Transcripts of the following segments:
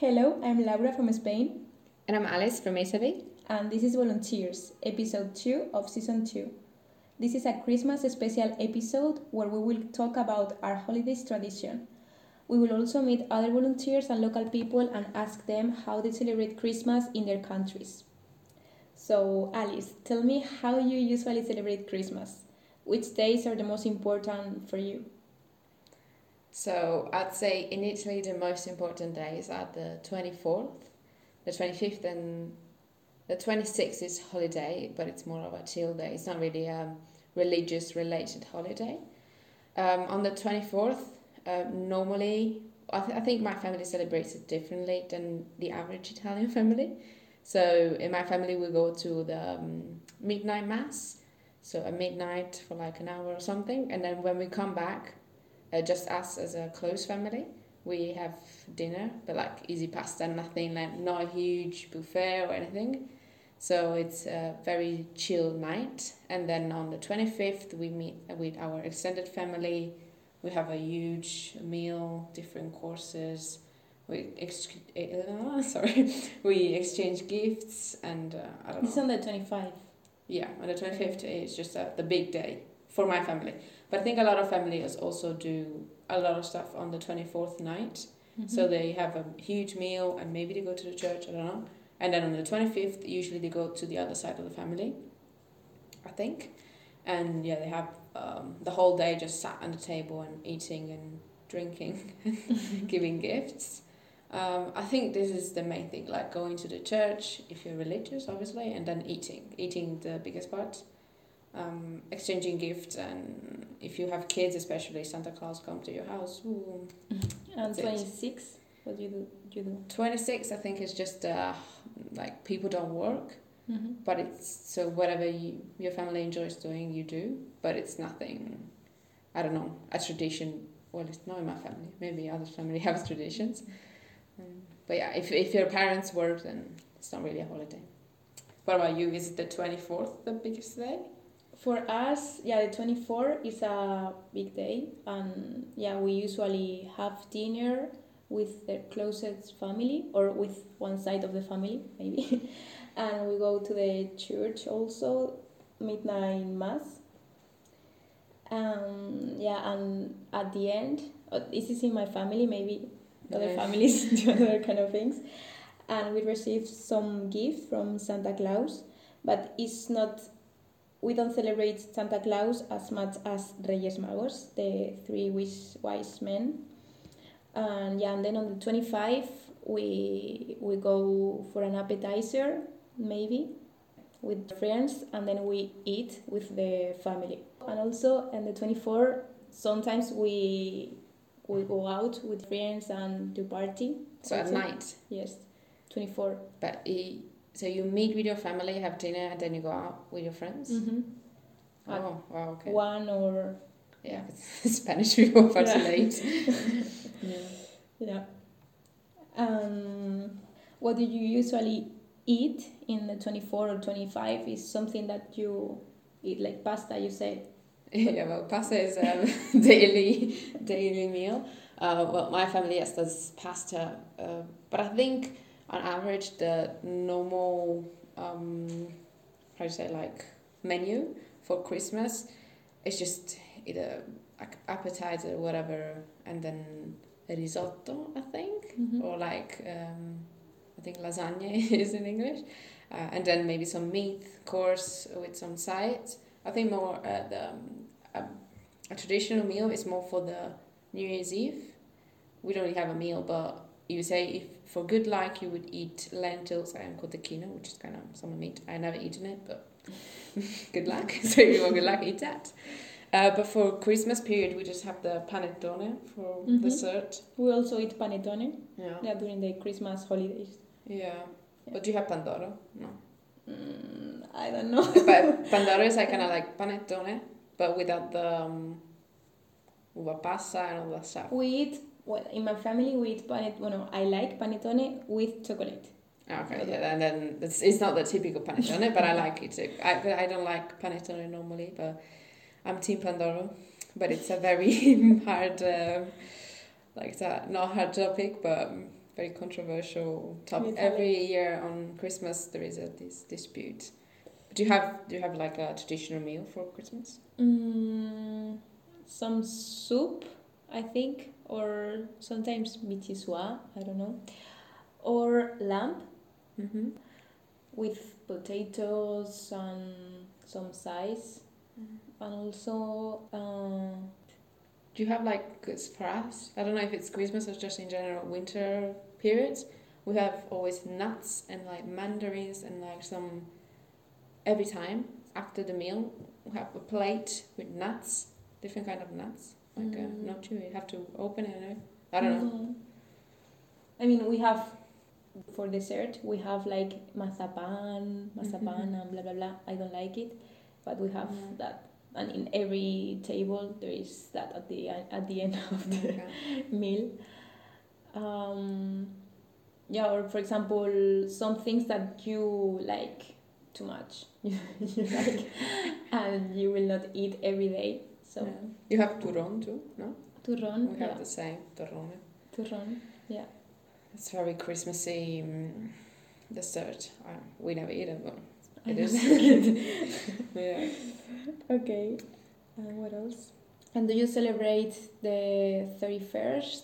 Hello, I'm Laura from Spain. And I'm Alice from Italy. And this is Volunteers, episode 2 of season 2. This is a Christmas special episode where we will talk about our holidays tradition. We will also meet other volunteers and local people and ask them how they celebrate Christmas in their countries. So, Alice, tell me how you usually celebrate Christmas. Which days are the most important for you? So I'd say in Italy the most important days are the 24th, the 25th and the 26th is holiday, but it's more of a chill day. It's not really a religious related holiday. Um, on the 24th, uh, normally, I, th- I think my family celebrates it differently than the average Italian family. So in my family, we go to the um, midnight mass, so a midnight for like an hour or something, and then when we come back, uh, just us as a close family. We have dinner, but like easy pasta, nothing like not a huge buffet or anything. So it's a very chill night. And then on the 25th, we meet with our extended family. We have a huge meal, different courses. We ex- uh, sorry, we exchange gifts and uh, I don't know. It's on the 25th. Yeah, on the 25th it's just uh, the big day for my family. But I think a lot of families also do a lot of stuff on the 24th night. Mm-hmm. So they have a huge meal and maybe they go to the church, I don't know. And then on the 25th, usually they go to the other side of the family, I think. And yeah, they have um, the whole day just sat on the table and eating and drinking and giving gifts. Um, I think this is the main thing, like going to the church if you're religious, obviously, and then eating. Eating the biggest part um, exchanging gifts and if you have kids especially santa claus come to your house Ooh, and 26 what do you do you do? 26 i think is just uh, like people don't work. Mm-hmm. but it's so whatever you, your family enjoys doing you do. But it's nothing i don't know a tradition. Well it's not in my family. Maybe other family have traditions. Um, but yeah if, if your parents work then it's not really a holiday. What about you? Is it the 24th the biggest day for us, yeah, the 24 is a big day, and yeah, we usually have dinner with the closest family or with one side of the family, maybe, and we go to the church also, midnight mass. Um, yeah, and at the end, uh, this is in my family, maybe other families do other kind of things, and we receive some gift from Santa Claus, but it's not we don't celebrate Santa Claus as much as Reyes Magos, the three wise, wise men. And yeah, and then on the 25, we we go for an appetizer, maybe, with friends, and then we eat with the family. And also on the 24, sometimes we we go out with friends and do party. So at night? Yes, 24. But eh, so you meet with your family, have dinner, and then you go out with your friends. Mm-hmm. Oh, wow, okay. One or yeah, Spanish people far too late. yeah. Yeah. Um, what do you usually eat in the twenty four or twenty five? Is something that you eat like pasta? You said. yeah, well, pasta is a daily daily meal. Uh, well, my family yes does pasta, uh, but I think on average the normal um, how do you say like menu for Christmas is just either appetizer or whatever and then risotto I think. Mm-hmm. or like um, I think lasagna is in English. Uh, and then maybe some meat course with some sides. I think more uh, the um, a traditional meal is more for the New Year's Eve. We don't really have a meal but you say if for good luck you would eat lentils and cotechino, which is kind of some meat. I never eaten it, but good luck. so if you want good luck, eat that. Uh, but for Christmas period, we just have the panettone for mm-hmm. dessert. We also eat panettone. Yeah. Yeah, during the Christmas holidays. Yeah. yeah. But do you have pandoro? No. Mm, I don't know. but pandoro is like kind of like panettone, but without the um, uva passa and all that stuff. We eat well, in my family we eat panettone. Well, I like panettone with chocolate. Okay, yeah, and then it's, it's not the typical panettone, but I like it too. I, I don't like panettone normally, but I'm team Pandoro. But it's a very hard, uh, like that, not hard topic, but very controversial topic. Every year on Christmas there is a this dispute. Do you have do you have like a traditional meal for Christmas? Mm, some soup, I think, or sometimes mitisua, I don't know, or lamb Mm-hmm. with potatoes and some size, and also uh, Do you have like for us? I don't know if it's Christmas or just in general winter periods. We have always nuts and like mandarins and like some. Every time after the meal, we have a plate with nuts, different kind of nuts. Like uh, Mm. not you, you have to open it. uh, I don't know. no. I mean, we have for dessert we have like mazapan, mazapan, Mhm. and blah blah blah. I don't like it, but we have Mm. that, and in every table there is that at the at the end of the Okay. meal. Um, yeah, or for example, some things that you like too much, you like, and you will not eat every day. So Yeah. You have turron too, no? turron, We have yeah, the same turrone. turron, yeah. It's very Christmassy um, dessert. Uh, we never eat it, but it is. yeah. Okay. And what else? And do you celebrate the 31st?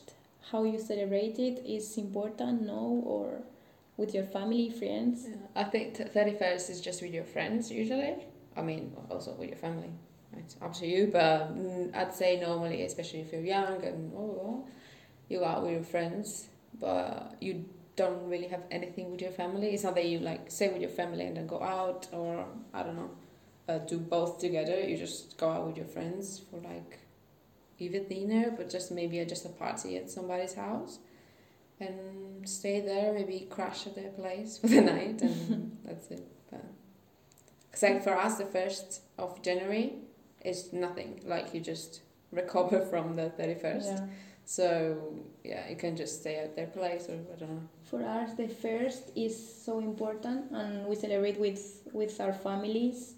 How you celebrate it is important, no? Or with your family, friends? Yeah, I think thirty first is just with your friends usually. I mean, also with your family. It's up to you, but mm, I'd say normally, especially if you're young and oh, you go out with your friends, but you don't really have anything with your family. It's not that you like stay with your family and then go out, or I don't know, uh, do both together. You just go out with your friends for like either dinner, but just maybe just a party at somebody's house and stay there, maybe crash at their place for the night, and that's it. But cause like for us, the first of January is nothing. Like you just recover from the thirty first. Yeah. So yeah, you can just stay at their place, or I don't know. For us, the first is so important, and we celebrate with with our families.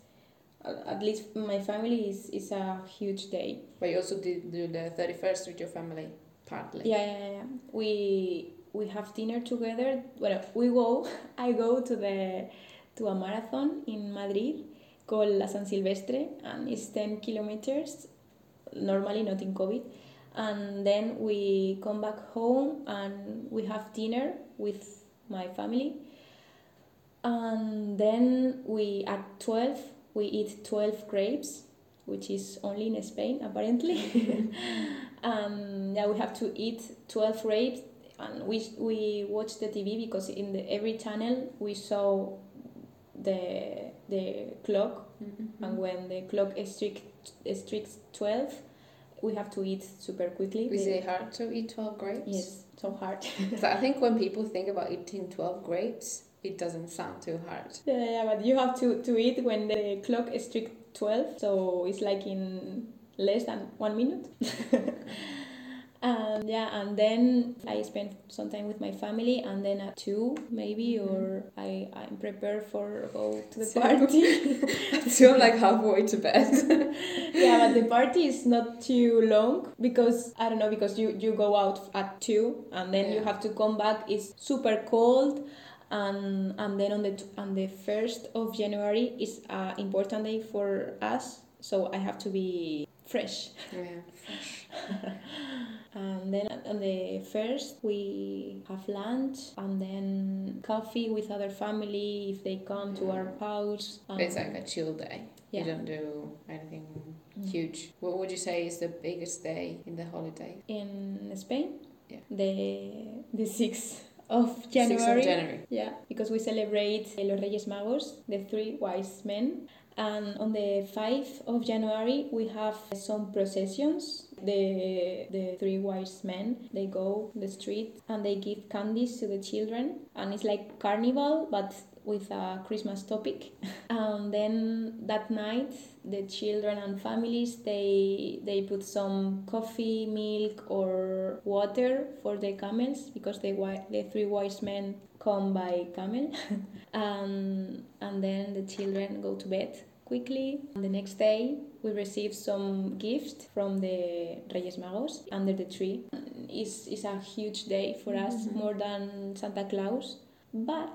At least my family is, is a huge day. But you also did do the thirty first with your family, partly. Yeah, yeah, yeah. We we have dinner together. Well, we go. I go to the to a marathon in Madrid called La San Silvestre, and it's ten kilometers. Normally, not in COVID. And then we come back home and we have dinner with my family. And then we at twelve we eat twelve grapes, which is only in Spain apparently. um, yeah, we have to eat 12 grapes and we, we watch the TV because in the every channel we saw the the clock Mhm. and when the clock is strict strikes 12 we have to eat super quickly Is The- it hard to eat twelve grapes? yes so hard So I think when people think about eating twelve grapes, it doesn't sound too hard. yeah, yeah but you have to, to eat when the clock is strict 12 so it's like in less than one minute and yeah and then i spend some time with my family and then at two maybe Mhm. or i i'm prepared for go to the So- party so I'm like halfway to bed. yeah but the party is not too long because i don't know because you you go out at two and then you have to come back it's super cold and and then on the t- on the first of january is a important day for us so i have to be fresh yeah, fresh. And then on the first we have lunch and then coffee with other family if they come to our house But It's like um, a chill day. yeah. You don't do anything Mm. huge. What would you say is the biggest day in the holiday? in Spain. Yeah. The the sixth of January. 6th of January. Yeah, because we celebrate Los Reyes Magos, the three wise men. And on the 5th of January, we have some processions. The, the three wise men, they go the street and they give candies to the children. And it's like carnival, but with a Christmas topic. and then that night, the children and families, they, they put some coffee, milk or water for the camels because the, the three wise men come by camel and and then the children go to bed quickly and the next day we received some gifts from the Reyes Magos under the tree is is a huge day for us, Mhm. more than Santa Claus. But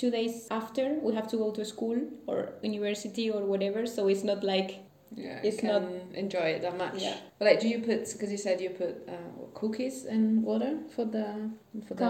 two days after, we have to go to school or university or whatever. So it's not like Yeah, It's not- enjoy it that much. Yeah. But like, do you put because you said you put uh, cookies and water for the for the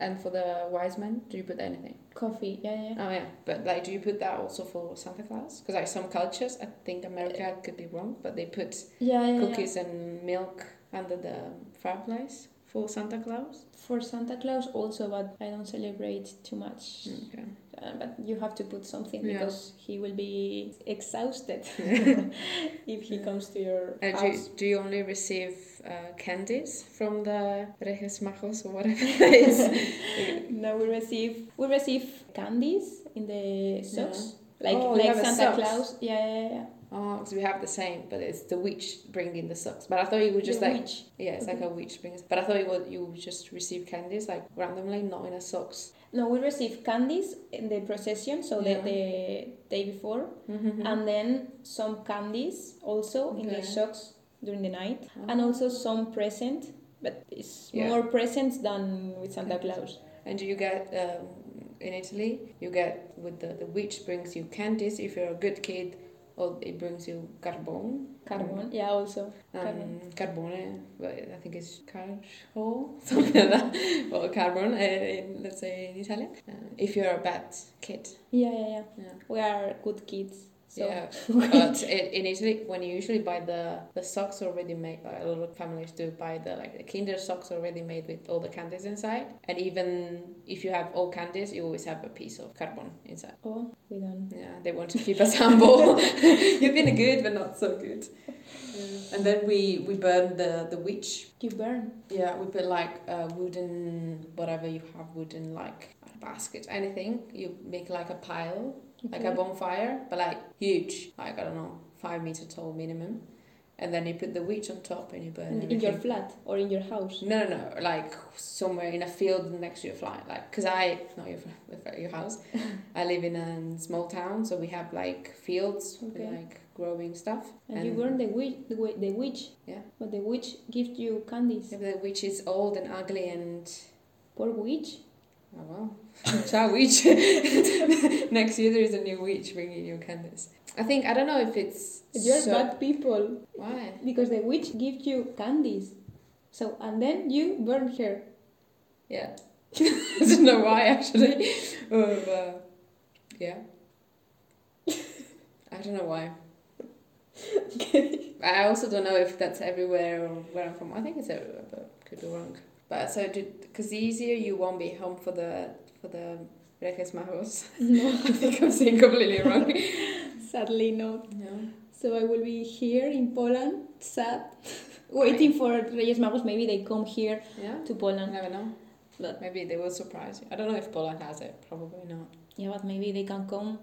and for the wise men? Do you put anything? coffee. Yeah, yeah. Oh yeah, but like, do you put that also for Santa Claus? Because like some cultures, I think America uh, could be wrong, but they put Yeah, yeah, yeah. cookies and milk under the fireplace for Santa Claus. For Santa Claus also, but I don't celebrate too much. Okay. Uh, but you have to put something Yeah. because he will be exhausted if he comes to your And do you, do you only receive uh, candies from the Reyes Magos or whatever it is? no, we receive we receive candies in the socks, like Oh, like Santa socks. Claus. Yeah, yeah, yeah. Oh, because we have the same, but it's the witch bringing the socks. But I thought you would just the like witch. yeah, it's like a witch bringing. But I thought you would you would just receive candies like randomly, not in a socks. No, we receive candies in the procession, so Yeah. the, the day before, Mm-hmm. and then some candies also in the socks during the night, and also some present. But it's Yeah. more presents than with Santa Claus. And do you get um, in Italy? You get with the the witch brings you candies if you're a good kid, or it brings you carbone. Carbon, yeah, also. Um, carbone, but I think it's carjo, something like that, or carbon, uh, in, let's say in Italian. Uh, if you're a bad kid, Yeah, yeah, yeah. yeah. We are good kids. So Yeah, but in, in Italy, when you usually buy the, the socks already made, like a lot of families do buy the like the Kinder socks already made with all the candies inside. And even if you have all candies, you always have a piece of carbon inside. oh, we don't. Yeah, they want to keep us humble. You've been good, but not so good. And then we we burn the the witch. You burn. Yeah, we put like a wooden whatever you have wooden like basket anything. You make like a pile like a bonfire, but like huge, like I don't know, five meter tall minimum. And then you put the witch on top and you burn in, in everything. your flat or in your house. No, no, no, like somewhere in a field next to your flat. Like, cause I, not your, flat, your house, I live in a small town, so we have like fields Okay. with like growing stuff. And, you burn the witch, the, the witch. Yeah. But the witch gives you candies. Yeah, the witch is old and ugly and Poor witch. Oh well, ciao witch. next year there is a new witch bringing you candies. I think I don't know if it's You're so- bad people Why? because the witch gives you candies. So and then you burn her. Yeah. I don't know why actually. Uh, yeah. I don't know why. Okay. I also don't know if that's everywhere or where I'm from. I think it's everywhere, but could be wrong. But so, because the easier you won't be home for the for the Reyes Magos. No, I think I'm saying completely wrong. sadly not. No. So I will be here in Poland, sad, waiting for Reyes Magos. Maybe they come here Yeah. to You Poland. never know. But Maybe they will surprise you. I don't know if Poland has it. Probably not. yeah, but maybe they can come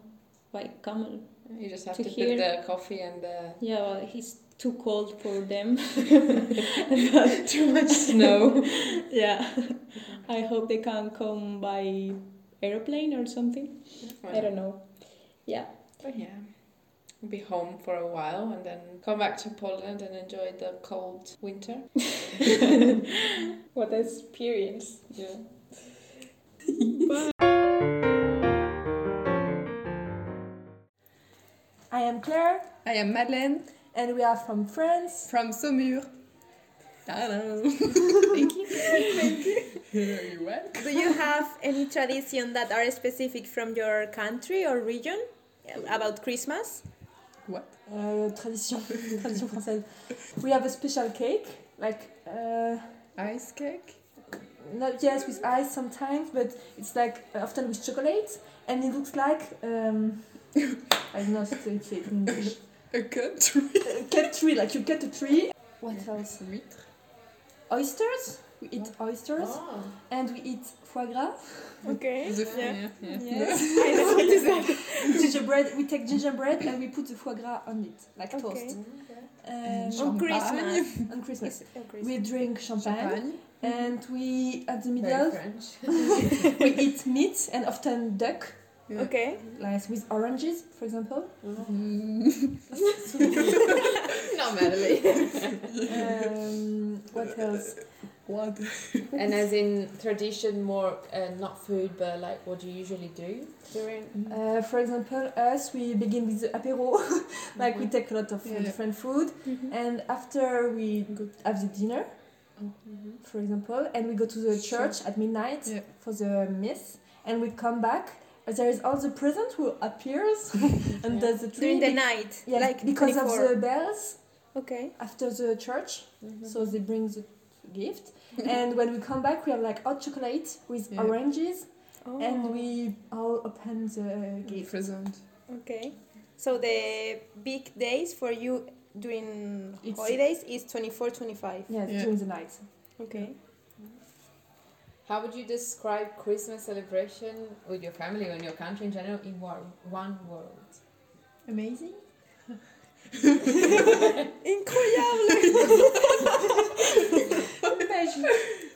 by camel. You just have To to, put the coffee and the Yeah, well, it's too cold for them. too much snow. yeah, I hope they can come by airplane or something. I don't know. Yeah. But yeah, be home for a while and then come back to Poland and enjoy the cold winter. What experience. Yeah. Bye. I am Claire, I am Madeleine and we are from France. from Saumur. Hello. Thank you. You're welcome. Do you have any tradition that are specific from your country or region about Christmas? What? Uh, tradition, tradition française. We have a special cake, like uh, Ice cake? not yes with ice sometimes, but it's like uh, often with chocolate, and it looks like um, I don't know how to say it in English. A country. A cut tree, like you cut a tree. What else? Oysters? We eat oysters, Oh. and we eat foie gras. Okay. The Yeah. yeah. Yes. Gingerbread. We take gingerbread and we put the foie gras on it, like Okay. toast. Um, On. Christmas. on Christmas. On Christmas. We drink champagne, Champagne. and we at the Very middle French. we eat meat and often duck, Yeah. Okay. like with oranges, for example. Mm. Not Madeleine. um, What else? What? And as in tradition, more uh, not food, but like what do you usually do during? Uh, for example, us, we begin with the apéro. like we take a lot of Yeah. different food. Mhm. And after we Good. have the dinner, for example, and we go to the Sure. church at midnight Yeah. for the miss, and we come back. There is all the present who appears under the tree. During the be- night, Yes, like because 24. of the bells Okay. after the church. Mm-hmm. So they bring the gift, and when we come back, we have like hot chocolate with Yeah. oranges, Oh. and we all open the gift. Present. Okay. So the big days for you during It's- holidays is 24, 25. Yes, Yeah. during the night. Okay. How would you describe Christmas celebration with your family or in your country in general in one, one word? Amazing. Incroyable.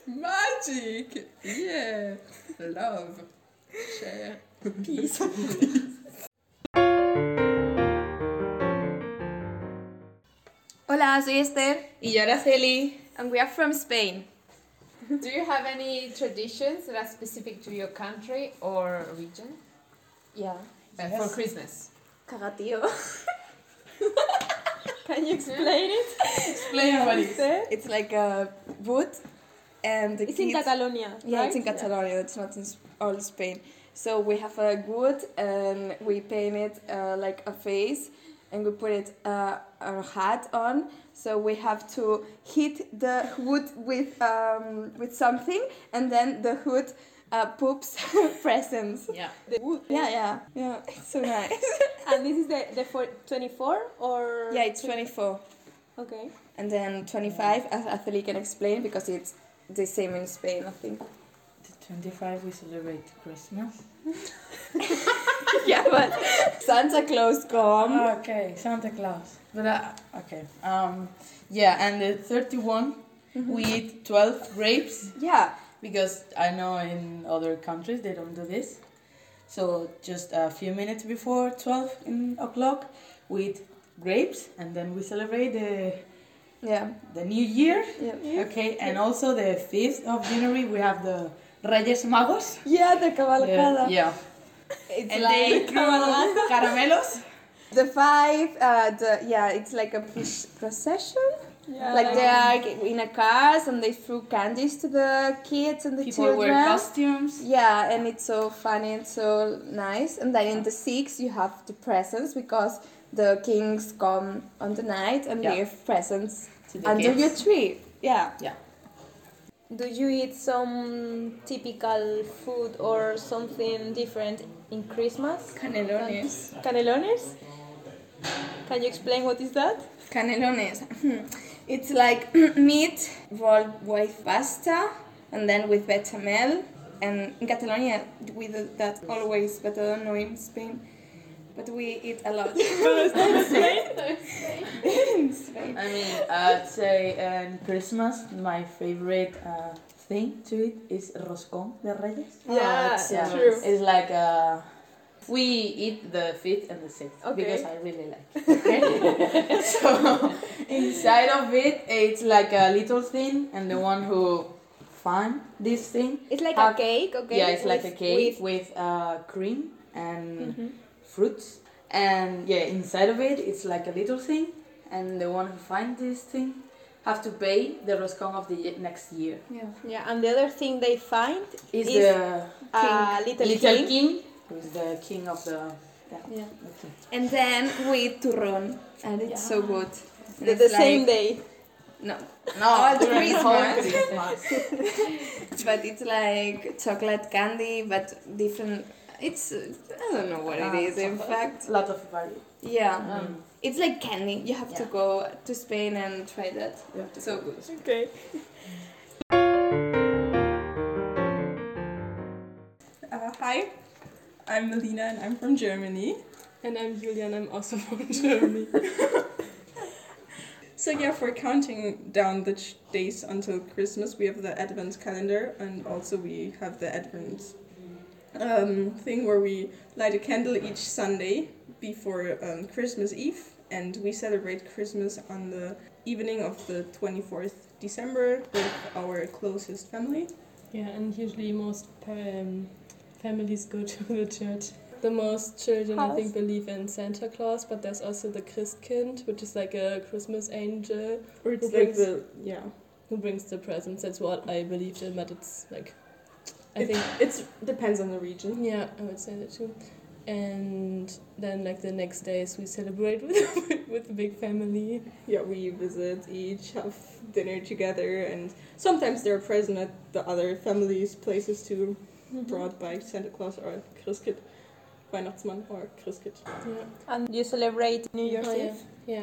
Magic! Yeah! Love. Share. Peace. Hola, soy Esther Y yo, Araceli. and we are from Spain. Do you have any traditions that are specific to your country or region Yeah. uh, for Christmas? Cagatío. Can you explain it? Explain what it is. It's like a wood and the It's in Catalonia. Yeah, it's in right? Catalonia. It's not in all Spain. So we have a wood and we paint it uh, like a face and we put it uh, a hat on. So we have to hit the wood with um, with something and then the hood uh, poops presents. Yeah. The wood. Yeah, yeah, yeah. It's so nice. And this is the, the for 24 or? yeah, it's 24. Okay. And then 25, as Araceli can explain, because it's the same in Spain, I think. The 25 we celebrate Christmas. yeah, but Santa Claus come. Ah, okay, Santa Claus. But uh, okay, um, yeah, and the 31 we eat 12 grapes Yeah, because I know in other countries they don't do this. So just a few minutes before 12 in o'clock we eat grapes and then we celebrate the yeah, the new year. yeah. Okay, and also the 5th of January we have the Reyes Magos. Yeah, the Yeah, cavalcada. yeah. It's and like they throw caramelos. the five. Uh, the yeah, it's like a procession. Yeah. like they are in a cars and they threw candies to the kids and the People children. wear costumes. Yeah, and it's so funny and so nice. And then in the six, you have the presents because the kings come on the night and Yeah. leave presents To the under kids. your tree. Yeah. Yeah. Do you eat some typical food or something different in Christmas? Canelones. Canelones? Can you explain what is that? Canelones. it's like meat rolled with pasta and then with bechamel. And in Catalonia, we do that always, but I don't know in Spain. But we eat a lot. in Spain. I mean, I'd say in Christmas, my favorite uh, thing to eat is roscón de Reyes. Yeah, it's, uh, true. It's like uh, we eat the fifth and the sixth Okay. because I really like it. Okay? so inside of it, it's like a little thing, and the one who find this thing, It's like Have- a cake, okay? yeah, it's like a cake with- with, uh, cream and Mhm. Fruits and yeah inside of it it's like a little thing and the one who finds this thing have to pay the roscon of the next year Yeah. Yeah, and the other thing they find is Is the a little, little king. king who is the king of the yeah, Yeah. the. And then we eat turron, and it's so good. The, the same like- day. No, no All Christmas. Christmas but it's like chocolate candy, but different. It's uh, I don't know what Ah, it is. In fact, a lot of variety yeah, Mm. it's like candy. You have to go to Spain and try that. You have to So go. good. Okay. Uh, hi, I'm Melina and I'm from Germany. And I'm Julia and I'm also from Germany. so yeah, for counting down the ch- days until Christmas, we have the Advent calendar and also we have the Advent um, thing where we light a candle each Sunday before um, Christmas Eve and we celebrate Christmas on the evening of the 24th December with our closest family. Yeah, and usually most um, families go to the church. The most children, I think, believe in Santa Claus, but there's also the Christkind, which is like a Christmas angel Or it's Who like brings- the yeah. who brings the presents. That's what I believed in, but it's like, I think, it depends on the region. yeah, I would say that too. And then, like the next days, we celebrate with with the big family. Yeah, we visit each, have dinner together, and sometimes they're present at the other families' places too, mm-hmm. brought by Santa Claus or Christkind, Weihnachtsmann or Christkind. Yeah. And you celebrate New Year's Oh. Eve? Yeah,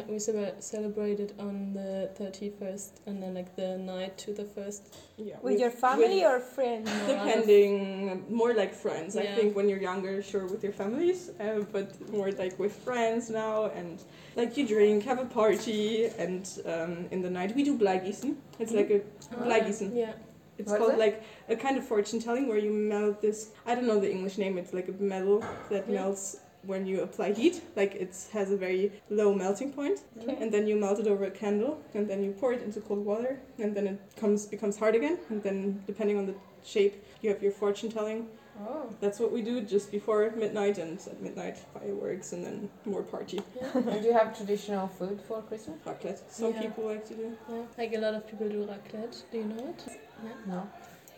we cele- celebrated on the 31st and then like the night to the 1st. Yeah, With your family or friends? No, Depending, more like friends. I think when you're younger, sure, with your families, uh, but more like with friends now. And like you drink, have a party, and um, in the night we do Bleigießen. It's like a Bleigießen. Yeah. It's What is called it? like a kind of fortune telling where you melt this. I don't know the English name. It's like a metal that Yeah. melts when you apply heat. Like it has a very low melting point, Okay. and then you melt it over a candle, and then you pour it into cold water, and then it comes becomes hard again, and then depending on the shape, you have your fortune telling. Oh. That's what we do just before midnight, and at midnight fireworks, and then more party and do you have traditional food for Christmas? raclette. Some Yeah. people like to do. Yeah. Like a lot of people do raclette. Do you know it? No.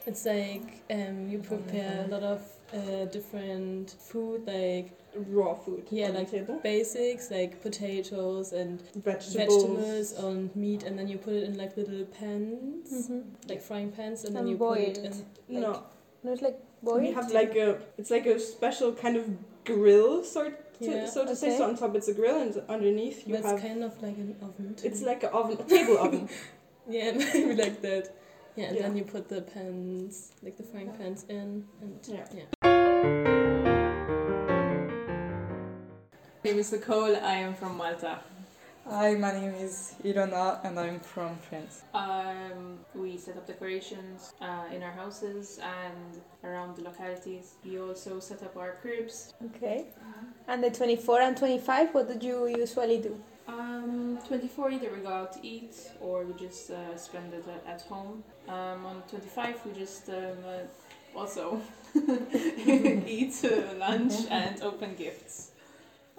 It's like um, you prepare a lot of uh, different food, like Raw food. Yeah, on the like table. basics, like potatoes and vegetables. vegetables and meat, and then you put it in like little pans, Mhm. like frying pans, and then And you put it boiled. in. no, No, it's like boiled? We have like a, it's like a special kind of grill sort, to, Yeah. so to say. So on top it's a grill, and underneath you But it's have. kind of like an oven. Too. It's like an oven, a table oven. Yeah, maybe like that. Yeah, and Yeah. then you put the pans, like the frying pans in, and Yeah. yeah. My name is Nicole, I am from Malta. Hi, my name is Ilona and I'm from France. Um, we set up decorations uh, in our houses and around the localities. We also set up our cribs. Okay. And the 24 and 25, what did you usually do? Um, 24 either we go out to eat or we just uh, spend it at, home. Um, on 25 we just um, uh, also eat uh, lunch and open gifts.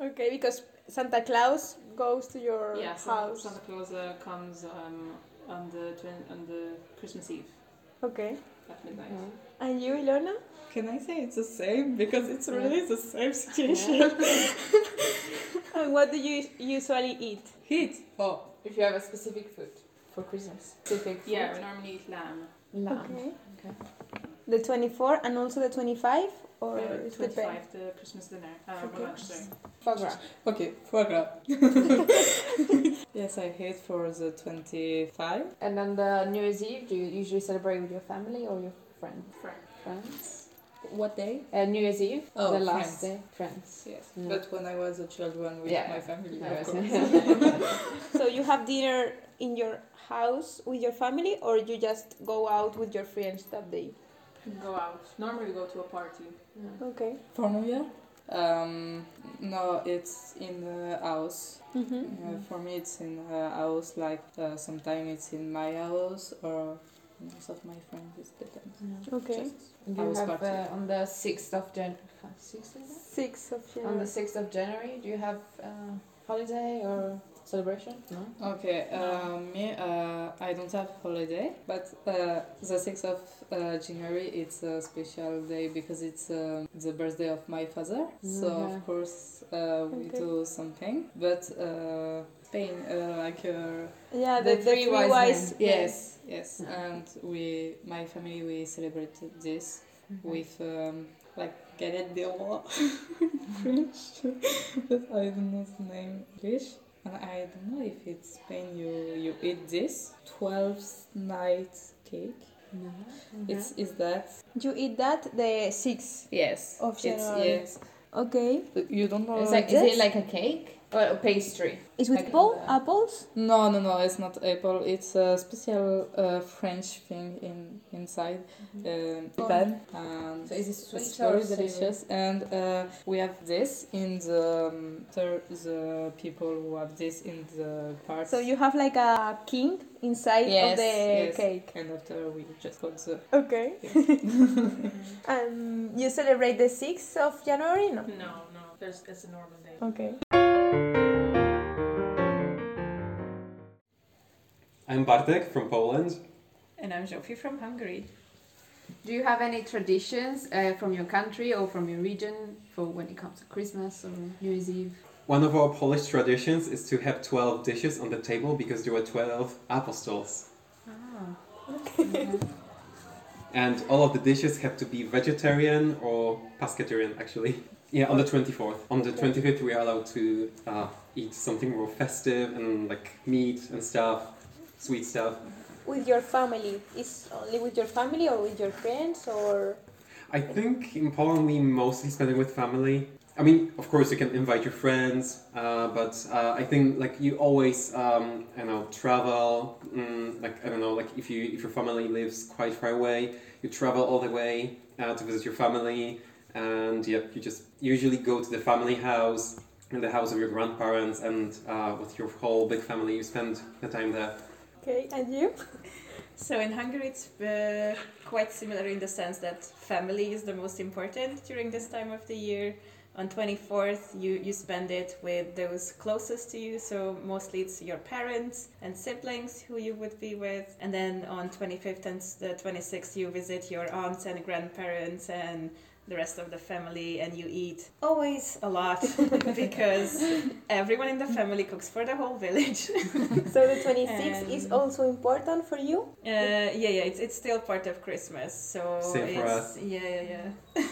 Okay, because Santa Claus goes to your Yeah, house. Santa Claus uh, comes um, on the on the Christmas Eve Okay. at midnight. And you, Ilona? Can I say it's the same? Because it's really the same situation. And what do you usually eat? Heat. Oh, If you have a specific food for Christmas. Specific food. Yeah, we normally eat lamb. Lamb. Okay. Okay. The 24 and also the 25? Or Uh, it depends? 25, the Christmas dinner. Uh, Okay. lunch, sorry. Foie gras. okay, foie gras. yes, I hate for the 25. And on the New Year's Eve, do you usually celebrate with your family or your friend? Friend. Friends. What day? Uh, New Year's Eve, Oh, the last friends. day. Friends. Yes, Yeah. but when I was a child, one with Yeah. my family, I of course. So you have dinner in your house with your family or you just go out with your friends that day? Go out. Normally we go to a party. Okay. For New Year? Um, no, it's in the house. Mm-hmm. Uh, for me, it's in a house. Like uh, sometimes it's in my house or most of my friends. It depends. Okay. Just Do you house have uh, on the 6th of January? 6th of 6th of On the 6th of January, do you have uh, holiday or celebration? No. Okay, uh, me, uh, I don't have holiday, but uh, the 6th of uh, January it's a special day because it's um the birthday of my father. So of course uh, we Okay. do something, but Spain uh, like uh, Yeah, the, The three three wise wise. men. yes, yes, and we, my family, we celebrated this Mm-hmm. with um, like galette des rois French, but I don't know the name English. And I don't know if it's Spain you you eat this twelfth night cake. No. It's is that You eat that the six? yes of it's yes. Okay. You don't know It's like, is it like a cake? Well, pastry. Is with apple? the- Apples? No, no, no, it's not apple. It's a special uh, French thing in inside. Um, pen. And So is it it's sweet very or delicious. And uh, we have this in the, um, the the people who have this in the part. So you have like a king inside yes, of the yes. cake. And after we just got the Okay. um, you celebrate the 6th of January? No. No, no, there's, it's a normal day. Okay. I'm Bartek from Poland. And I'm Zsófi from Hungary. Do you have any traditions uh, from your country or from your region for when it comes to Christmas or New Year's Eve? One of our Polish traditions is to have 12 dishes on the table because there were 12 apostles. Ah. And all of the dishes have to be vegetarian or pescatarian, actually. Yeah, on the 24th. On the 25th, we are allowed to uh, eat something more festive and like meat and stuff, sweet stuff. With your family? Is only with your family or with your friends or? I think in Poland we mostly spend it with family. I mean, of course, you can invite your friends, uh, but uh, I think like you always, um, you know, travel. Mm, like I don't know, like if you if your family lives quite far away, you travel all the way uh, to visit your family, and yeah, you just usually go to the family house, in the house of your grandparents, and uh, with your whole big family, you spend the time there. Okay, and you? So in Hungary, it's uh, quite similar in the sense that family is the most important during this time of the year. On 24th, you, you spend it with those closest to you, so mostly it's your parents and siblings who you would be with. And then on 25th and the 26th, you visit your aunts and grandparents and the rest of the family, and you eat always a lot because everyone in the family cooks for the whole village. So the 26th is also important for you? Uh, yeah, yeah, it's, it's still part of Christmas. So Same for it's, us. Yeah, yeah, yeah.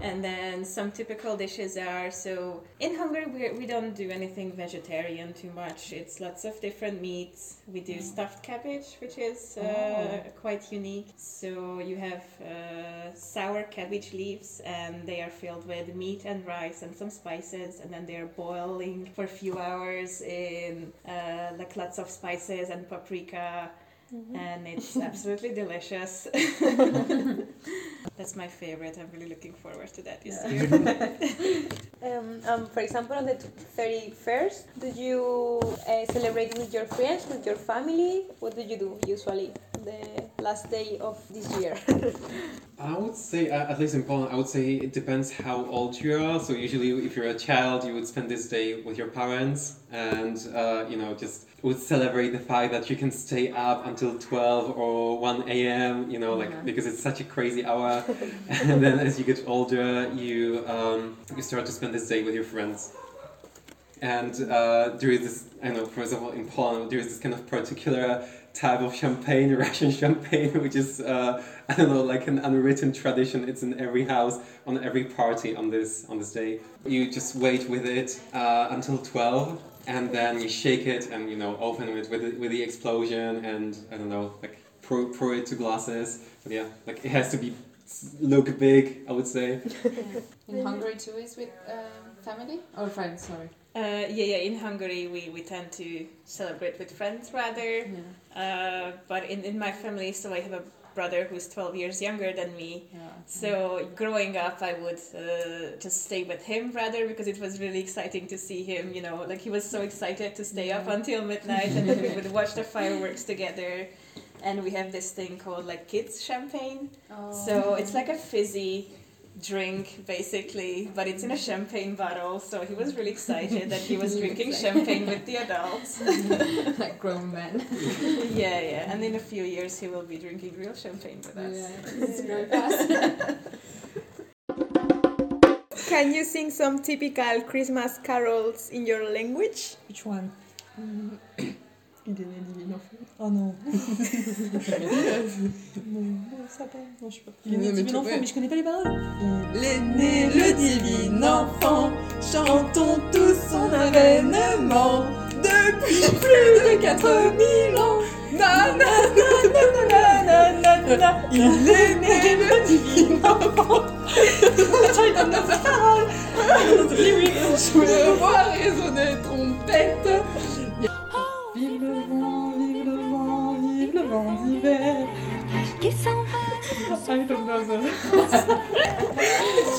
And then some typical dishes are so in Hungary we, we don't do anything vegetarian too much. It's lots of different meats. We do stuffed cabbage, which is uh, Oh. quite unique. So you have uh, sour cabbage leaves, and they are filled with meat and rice and some spices, and then they are boiling for a few hours in uh, like lots of spices and paprika and it's absolutely delicious. That's my favorite. I'm really looking forward to that this year. Um, um, for example, on the 31st, do you uh, celebrate with your friends, with your family? What do you do usually the last day of this year? I would say, at least in Poland, I would say it depends how old you are. So usually, if you're a child, you would spend this day with your parents, and uh, you know, just would celebrate the fact that you can stay up until 12 or 1 a.m. You know, like Yeah. because it's such a crazy hour. and then as you get older, you um, you start to spend this day with your friends. And uh, there is this, I know, for example, in Poland, there is this kind of particular type of champagne, Russian champagne, which is, uh, I don't know, like an unwritten tradition. It's in every house, on every party on this on this day. You just wait with it uh, until 12, and then you shake it and, you know, open it with, the- with the explosion, and, I don't know, like pour, pour it to glasses. But yeah, like it has to be look big, I would say. In Hungary too is with um, family or friends, sorry. Uh, yeah, yeah. In Hungary, we, we tend to celebrate with friends rather. Uh, but in, in my family, so I have a brother who's 12 years younger than me. Yeah. So growing up, I would uh, just stay with him rather because it was really exciting to see him. You know, like he was so excited to stay up until midnight, and then we would watch the fireworks together. And we have this thing called like kids champagne. Oh. So it's like a fizzy drink basically, but it's in a champagne bottle. So he was really excited that he was drinking champagne with the adults. like grown men. yeah, yeah. And in a few years, he will be drinking real champagne with us. Yeah, it's very fast. Can you sing some typical Christmas carols in your language? Which one? Mm, Il est né divine en fait. Oh non. non, non. Non, je sais pas. Il est né divine enfant, mais je connais pas les paroles. Il est né le divin enfant, chantons tous son avènement. Depuis plus de 4000 ans. Na, na, na, na, na, Il est né le divin enfant. Il donne nos paroles. Je voulais voir résonner trompette. Vive vent d'hiver. Qui s'en va I don't know the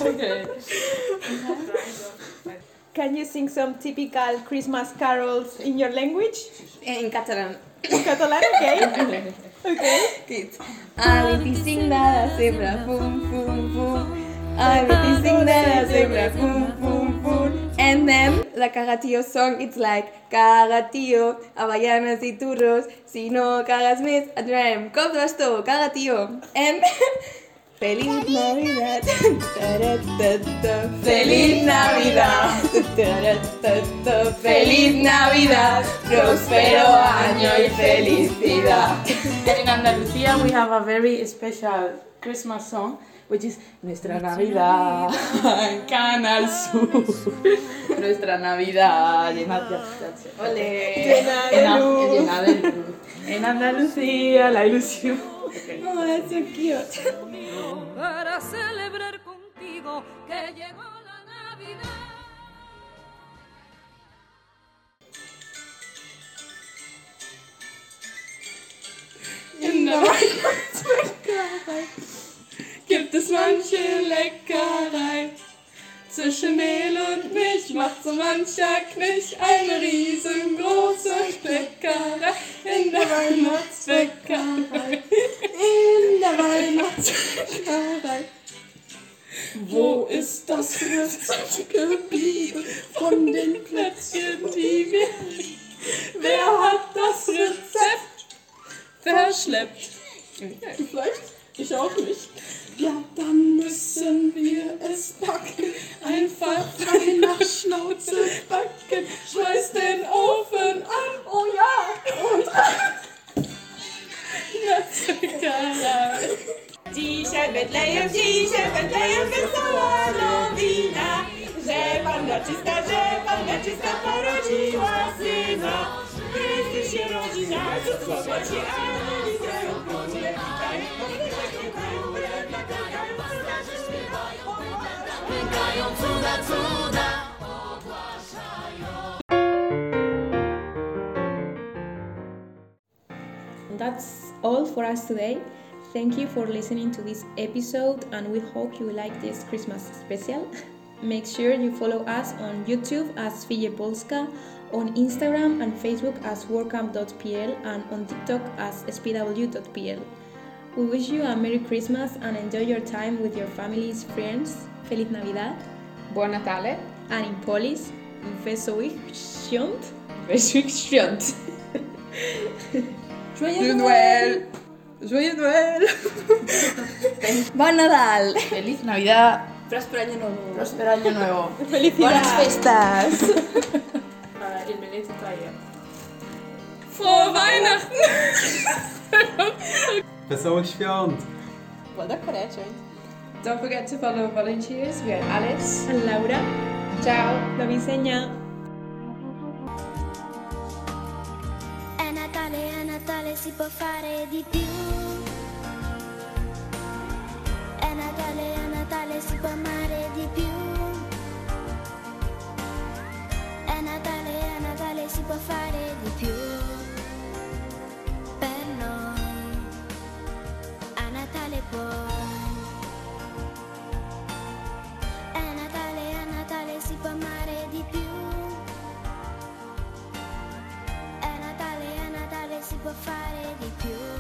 Okay. Can you sing some typical Christmas carols in your language? In Catalan. In Catalan, okay. okay. Good. Everything nada sembra boom boom boom. Everything nada sembra boom boom boom. And then the cagatío song, it's like cagatío, avellanas y turros. Si no cagas et donarem cop de bastó, cagatío. And Feliz Navidad. Feliz Navidad. Feliz Navidad. Próspero año y felicidad. In Andalusia, we have a very special Christmas song, which is Nuestra Navidad en Canal Sur. Nuestra Navidad llena de luz. En Andalucía, la ilusión. Okay. Oh, that's so cute. para celebrar contigo que llegó la Navidad. In der Weihnachtsbäckerei gibt es manche Leckerei. Zwischen Mehl und Milch macht so mancher Knich eine riesengroße Bäckerei. In der Weihnachtsbäckerei. In der Weihnachtsbäckerei. Wo ist das Rezept geblieben von den Plätzchen, die wir... Wer hat das Rezept verschleppt? Vielleicht? Ich auch nicht. Ja, dann müssen wir es packen. Einfach frei nach Schnauze backen. Schmeiß den Ofen an. Oh ja. Und an. Netzbäckerei. Dzisiaj Betlejem, dzisiaj Betlejem wesoła nowina, że panna czysta, że panna czysta porodziła syna. Chrystus się rodzi, na co słowa ci anieli That's all for us today. Thank you for listening to this episode, and we hope you like this Christmas special. Make sure you follow us on YouTube as Fije Polska, on Instagram and Facebook as WorkCamp.pl, and on TikTok as SPW.pl. We wish you a Merry Christmas and enjoy your time with your families, friends. Feliz Navidad. Buon Natale. And in Polish, Wesołych Świąt. Wesołych Świąt. Joyeux Noël. Joyeux Noël. Bon Nadal. Feliz Navidad. Próspero año nuevo. Próspero año nuevo. Buenas fiestas. Uh, in minute Italien. Frohe Weihnachten. Wesołych świąt! Well, that correct, Don't forget to follow volunteers. We are Alice. And Laura. Ciao. La Visegna. Natale si può fare di più. È Natale, a Natale si può amare di più. È Natale, a Natale si può fare di più. Per noi, a Natale può. qua fare di più.